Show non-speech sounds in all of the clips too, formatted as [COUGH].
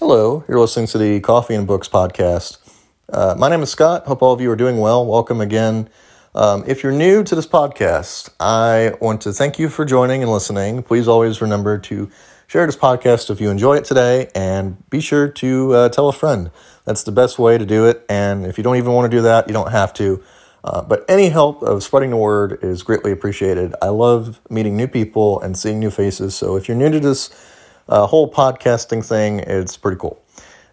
Hello, you're listening to the Coffee and Books podcast. Uh, my name is Scott. Hope all of you are doing well. Welcome again. Um, if you're new to this podcast, I want to thank you for joining and listening. Please always remember to share this podcast if you enjoy it today, and be sure to uh, tell a friend. That's the best way to do it. And if you don't even want to do that, you don't have to. Uh, but any help of spreading the word is greatly appreciated. I love meeting new people and seeing new faces. So if you're new to this uh, whole podcasting thing, it's pretty cool.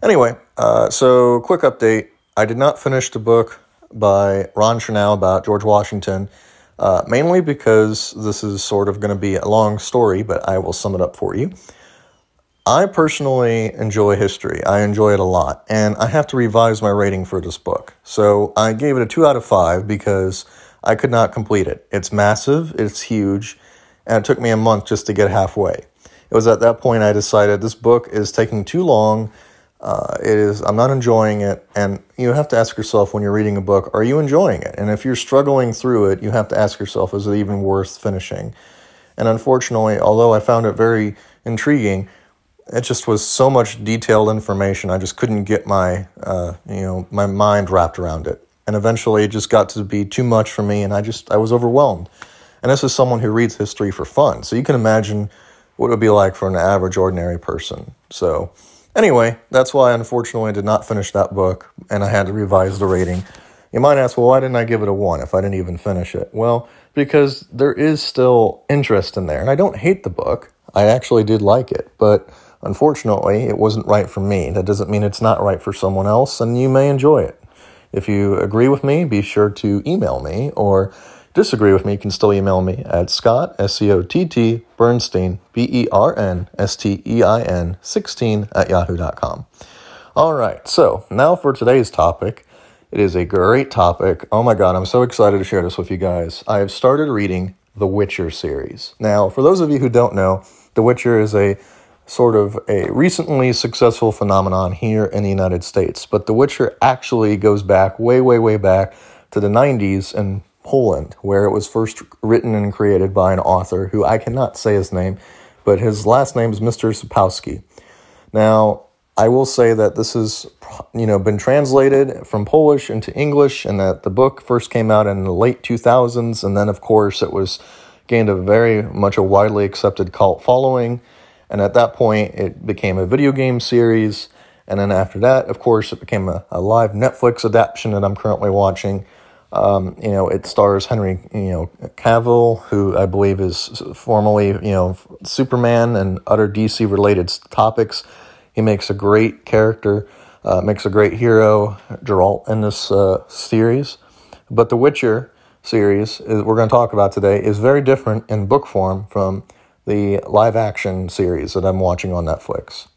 Anyway, uh, so quick update. I did not finish the book by Ron Chernow about George Washington, uh, mainly because this is sort of going to be a long story, but I will sum it up for you. I personally enjoy history. I enjoy it a lot, and I have to revise my rating for this book. So I gave it a 2 out of 5 because I could not complete it. It's massive, it's huge, and it took me a month just to get halfway. It was at that point I decided this book is taking too long. Uh, it is I'm not enjoying it, and you have to ask yourself when you're reading a book, are you enjoying it? And if you're struggling through it, you have to ask yourself, is it even worth finishing? And unfortunately, although I found it very intriguing, it just was so much detailed information. I just couldn't get my, uh, you know, my mind wrapped around it. And eventually, it just got to be too much for me, and I just I was overwhelmed. And this is someone who reads history for fun, so you can imagine what it would be like for an average, ordinary person. So, anyway, that's why unfortunately I did not finish that book, and I had to revise the rating. You might ask, well, why didn't I give it a one if I didn't even finish it? Well, because there is still interest in there, and I don't hate the book. I actually did like it, but Unfortunately, it wasn't right for me. That doesn't mean it's not right for someone else, and you may enjoy it. If you agree with me, be sure to email me, or disagree with me, you can still email me at Scott, S C O T T, Bernstein, B E R N S T E I N, 16 at yahoo.com. All right, so now for today's topic. It is a great topic. Oh my God, I'm so excited to share this with you guys. I have started reading the Witcher series. Now, for those of you who don't know, The Witcher is a sort of a recently successful phenomenon here in the United States. But The Witcher actually goes back way, way, way back to the 90s in Poland, where it was first written and created by an author who I cannot say his name, but his last name is Mr. Sapkowski. Now, I will say that this has, you know, been translated from Polish into English, and that the book first came out in the late 2000s, and then, of course, it was gained a very much a widely accepted cult following. And at that point, it became a video game series. And then after that, of course, it became a, a live Netflix adaptation that I'm currently watching. Um, you know, it stars Henry, you know, Cavill, who I believe is formerly, you know, Superman and other DC related topics. He makes a great character, uh, makes a great hero, Geralt, in this uh, series. But The Witcher series, is, we're going to talk about today, is very different in book form from the live action series that I'm watching on Netflix.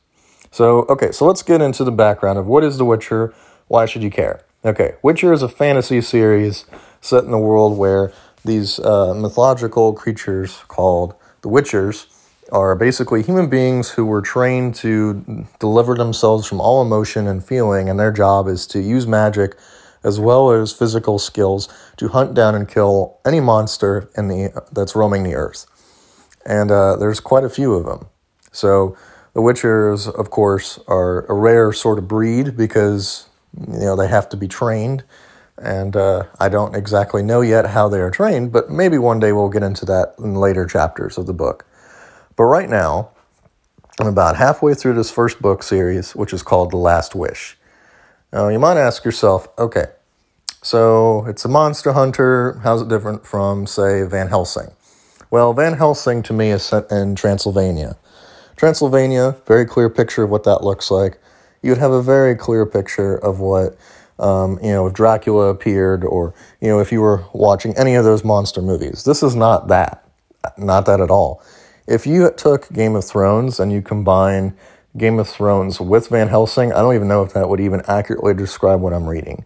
So, okay, so let's get into the background of what is The Witcher? Why should you care? Okay, Witcher is a fantasy series set in a world where these uh, mythological creatures called the Witchers are basically human beings who were trained to deliver themselves from all emotion and feeling, and their job is to use magic as well as physical skills to hunt down and kill any monster in the that's roaming the earth and uh, there's quite a few of them. So the Witchers, of course, are a rare sort of breed because you know they have to be trained, and uh, I don't exactly know yet how they are trained, but maybe one day we'll get into that in later chapters of the book. But right now, I'm about halfway through this first book series, which is called The Last Wish. Now, you might ask yourself, okay, so it's a monster hunter. How's it different from, say, Van Helsing? Well, Van Helsing to me is set in Transylvania. Transylvania, very clear picture of what that looks like. You'd have a very clear picture of what, um, you know, if Dracula appeared or, you know, if you were watching any of those monster movies. This is not that. Not that at all. If you took Game of Thrones and you combine Game of Thrones with Van Helsing, I don't even know if that would even accurately describe what I'm reading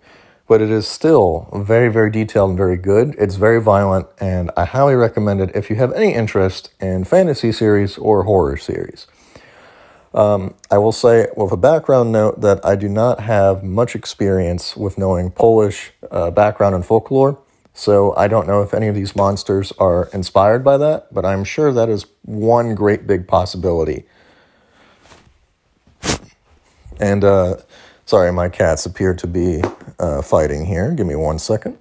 but it is still very, very detailed and very good. It's very violent, and I highly recommend it if you have any interest in fantasy series or horror series. Um, I will say, with a background note, that I do not have much experience with knowing Polish uh, background and folklore, so I don't know if any of these monsters are inspired by that, but I'm sure that is one great big possibility. And uh, sorry, my cats appear to be uh, fighting here. Give me one second.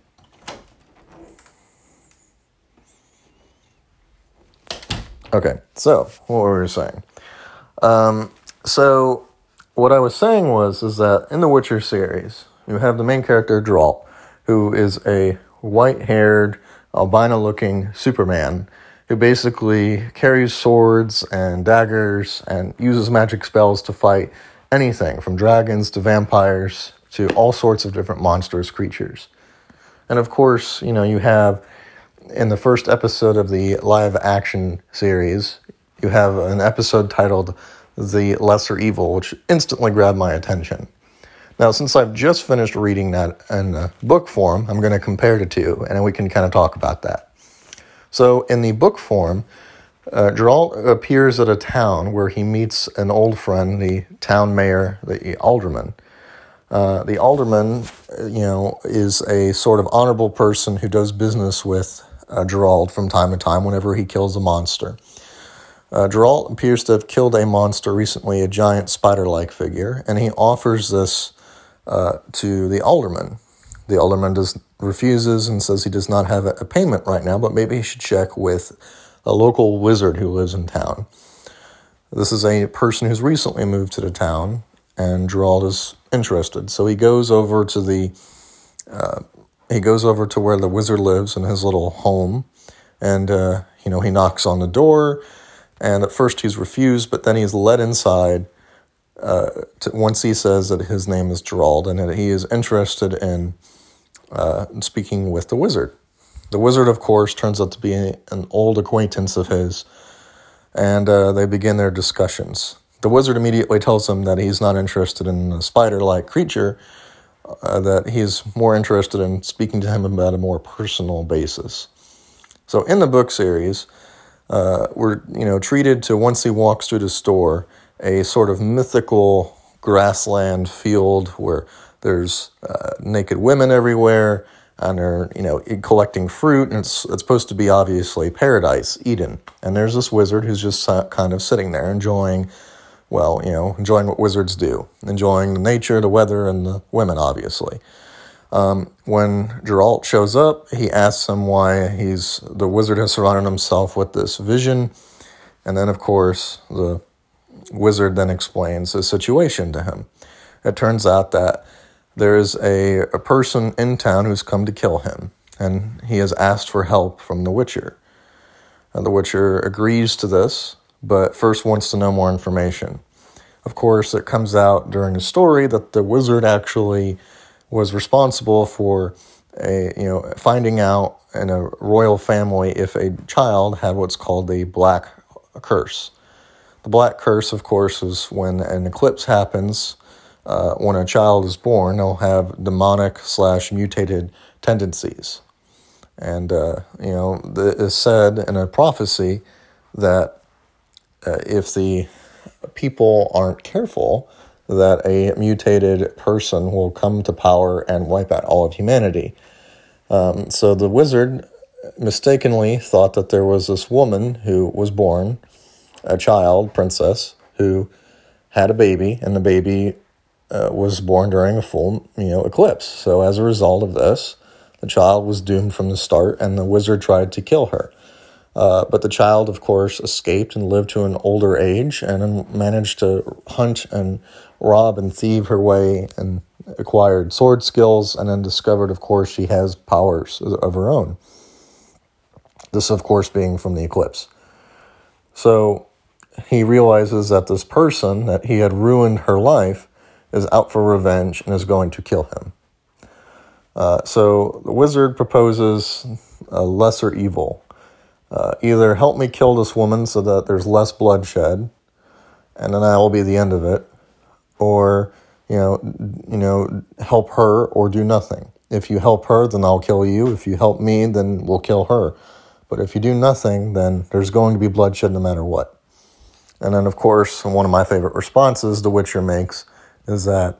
Okay, so what were we saying? Um, so what I was saying was is that in the Witcher series, you have the main character Geralt, who is a white-haired, albino-looking Superman who basically carries swords and daggers and uses magic spells to fight anything from dragons to vampires to all sorts of different monstrous creatures. And of course, you know, you have in the first episode of the live action series, you have an episode titled The Lesser Evil, which instantly grabbed my attention. Now, since I've just finished reading that in book form, I'm going to compare the two, and we can kind of talk about that. So, in the book form, uh, Geralt appears at a town where he meets an old friend, the town mayor, the alderman. Uh, the alderman, you know, is a sort of honorable person who does business with uh, Geralt from time to time whenever he kills a monster. Uh, Geralt appears to have killed a monster recently, a giant spider like figure, and he offers this uh, to the alderman. The alderman does, refuses and says he does not have a payment right now, but maybe he should check with a local wizard who lives in town. This is a person who's recently moved to the town, and Geralt is interested. So he goes over to the uh, he goes over to where the wizard lives in his little home, and uh, you know he knocks on the door, and at first he's refused, but then he's led inside. Uh, to, once he says that his name is Geralt and that he is interested in uh, speaking with the wizard. The wizard, of course, turns out to be an old acquaintance of his, and uh, they begin their discussions. The wizard immediately tells him that he's not interested in a spider like creature, uh, that he's more interested in speaking to him about a more personal basis. So, in the book series, uh, we're you know treated to once he walks through the store a sort of mythical grassland field where there's uh, naked women everywhere and they're you know collecting fruit and it's it's supposed to be obviously paradise eden. And there's this wizard who's just kind of sitting there enjoying well you know enjoying what wizards do enjoying the nature the weather and the women obviously um, when Geralt shows up he asks him why he's the wizard has surrounded himself with this vision and then of course the wizard then explains the situation to him it turns out that there is a, a person in town who's come to kill him, and he has asked for help from the Witcher. And the Witcher agrees to this, but first wants to know more information. Of course, it comes out during the story that the wizard actually was responsible for a you know finding out in a royal family if a child had what's called a black curse. The black curse, of course, is when an eclipse happens uh, when a child is born, they'll have demonic slash mutated tendencies. And, uh, you know, it is said in a prophecy that uh, if the people aren't careful, that a mutated person will come to power and wipe out all of humanity. Um, so the wizard mistakenly thought that there was this woman who was born, a child, princess, who had a baby, and the baby uh, was born during a full you know eclipse. So as a result of this, the child was doomed from the start, and the wizard tried to kill her. Uh, but the child, of course, escaped and lived to an older age and managed to hunt and rob and thieve her way and acquired sword skills and then discovered, of course, she has powers of her own. This, of course, being from the eclipse. So he realizes that this person, that he had ruined her life, is out for revenge and is going to kill him. Uh, so the wizard proposes a lesser evil. Uh, either help me kill this woman so that there's less bloodshed, and then that will be the end of it, or you know, you know, help her or do nothing. If you help her, then I'll kill you. If you help me, then we'll kill her. But if you do nothing, then there's going to be bloodshed no matter what. And then, of course, one of my favorite responses The Witcher makes is that,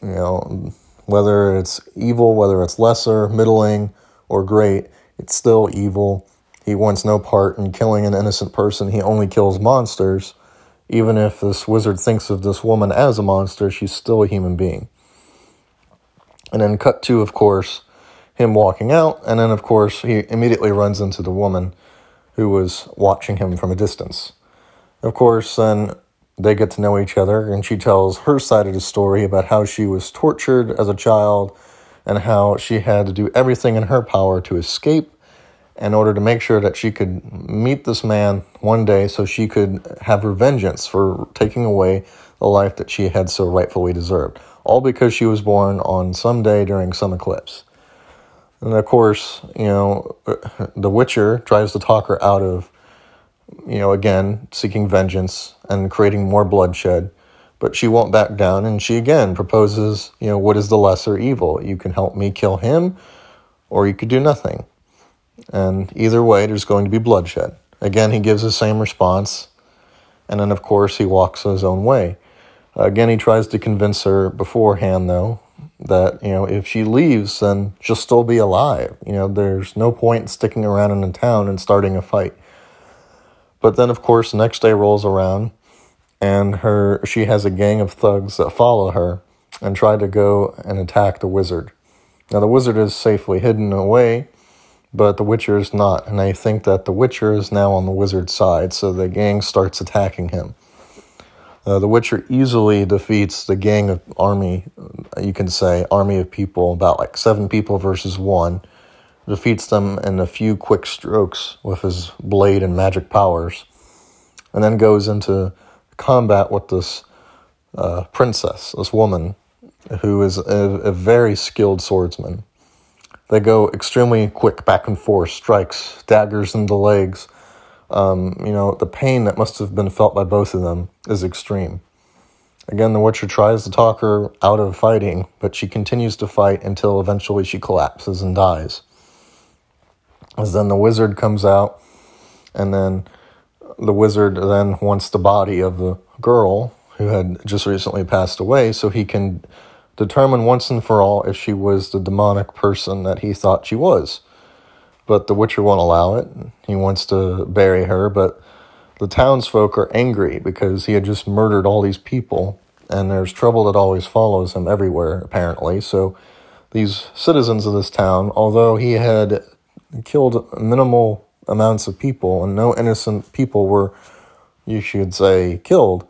you know, whether it's evil, whether it's lesser, middling, or great, it's still evil. He wants no part in killing an innocent person. He only kills monsters. Even if this wizard thinks of this woman as a monster, she's still a human being. And then, cut to, of course, him walking out, and then, of course, he immediately runs into the woman who was watching him from a distance. Of course, then they get to know each other, and she tells her side of the story about how she was tortured as a child and how she had to do everything in her power to escape in order to make sure that she could meet this man one day so she could have her vengeance for taking away the life that she had so rightfully deserved. All because she was born on some day during some eclipse. And of course, you know, [LAUGHS] the Witcher tries to talk her out of, you know, again, seeking vengeance and creating more bloodshed. But she won't back down, and she again proposes, you know, what is the lesser evil? You can help me kill him, or you could do nothing. And either way, there's going to be bloodshed. Again, he gives the same response, and then, of course, he walks his own way. Again, he tries to convince her beforehand, though, that, you know, if she leaves, then she'll still be alive. You know, there's no point in sticking around in the town and starting a fight. But then, of course, the next day rolls around, and her she has a gang of thugs that follow her and try to go and attack the wizard. Now, the wizard is safely hidden away, but the Witcher is not, and they think that the Witcher is now on the wizard's side, so the gang starts attacking him. Uh, the Witcher easily defeats the gang of army, you can say, army of people, about like seven people versus one, defeats them in a few quick strokes with his blade and magic powers, and then goes into combat with this uh, princess, this woman, who is a, a very skilled swordsman. They go extremely quick back and forth, strikes, daggers in the legs. Um, you know, the pain that must have been felt by both of them is extreme. Again, the Witcher tries to talk her out of fighting, but she continues to fight until eventually she collapses and dies. As then the wizard comes out, and then the wizard then wants the body of the girl who had just recently passed away so he can determine once and for all if she was the demonic person that he thought she was. But the Witcher won't allow it. He wants to bury her, but the townsfolk are angry because he had just murdered all these people, and there's trouble that always follows him everywhere, apparently. So these citizens of this town, although he had killed minimal amounts of people and no innocent people were, you should say, killed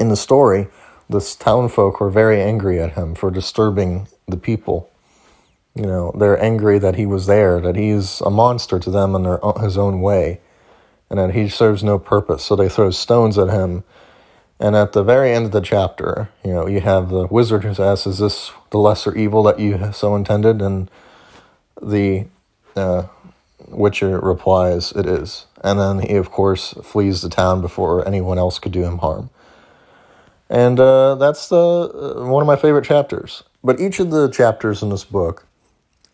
in the story, this townfolk were very angry at him for disturbing the people. You know, they're angry that he was there, that he's a monster to them in their, his own way, and that he serves no purpose. So they throw stones at him. And at the very end of the chapter, you know, you have the wizard who says, "Is this the lesser evil that you so intended?" And the uh, Witcher replies, "It is." And then he, of course, flees the town before anyone else could do him harm and uh, that's the uh, one of my favorite chapters. But each of the chapters in this book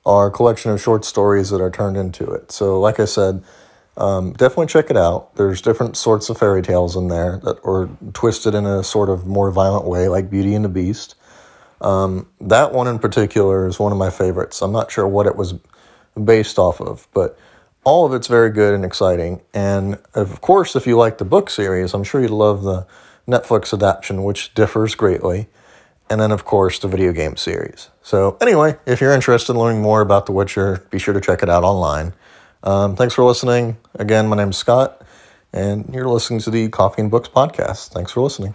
are a collection of short stories that are turned into it. So, like I said, um, definitely check it out. There's different sorts of fairy tales in there that are twisted in a sort of more violent way, like Beauty and the Beast. Um, that one in particular is one of my favorites. I'm not sure what it was based off of, but all of it's very good and exciting. And of course, if you like the book series, I'm sure you'd love the Netflix adaptation, which differs greatly, and then, of course, the video game series. So, anyway, if you're interested in learning more about The Witcher, be sure to check it out online. Um, thanks for listening. Again, my name is Scott, and you're listening to the Coffee and Books podcast. Thanks for listening.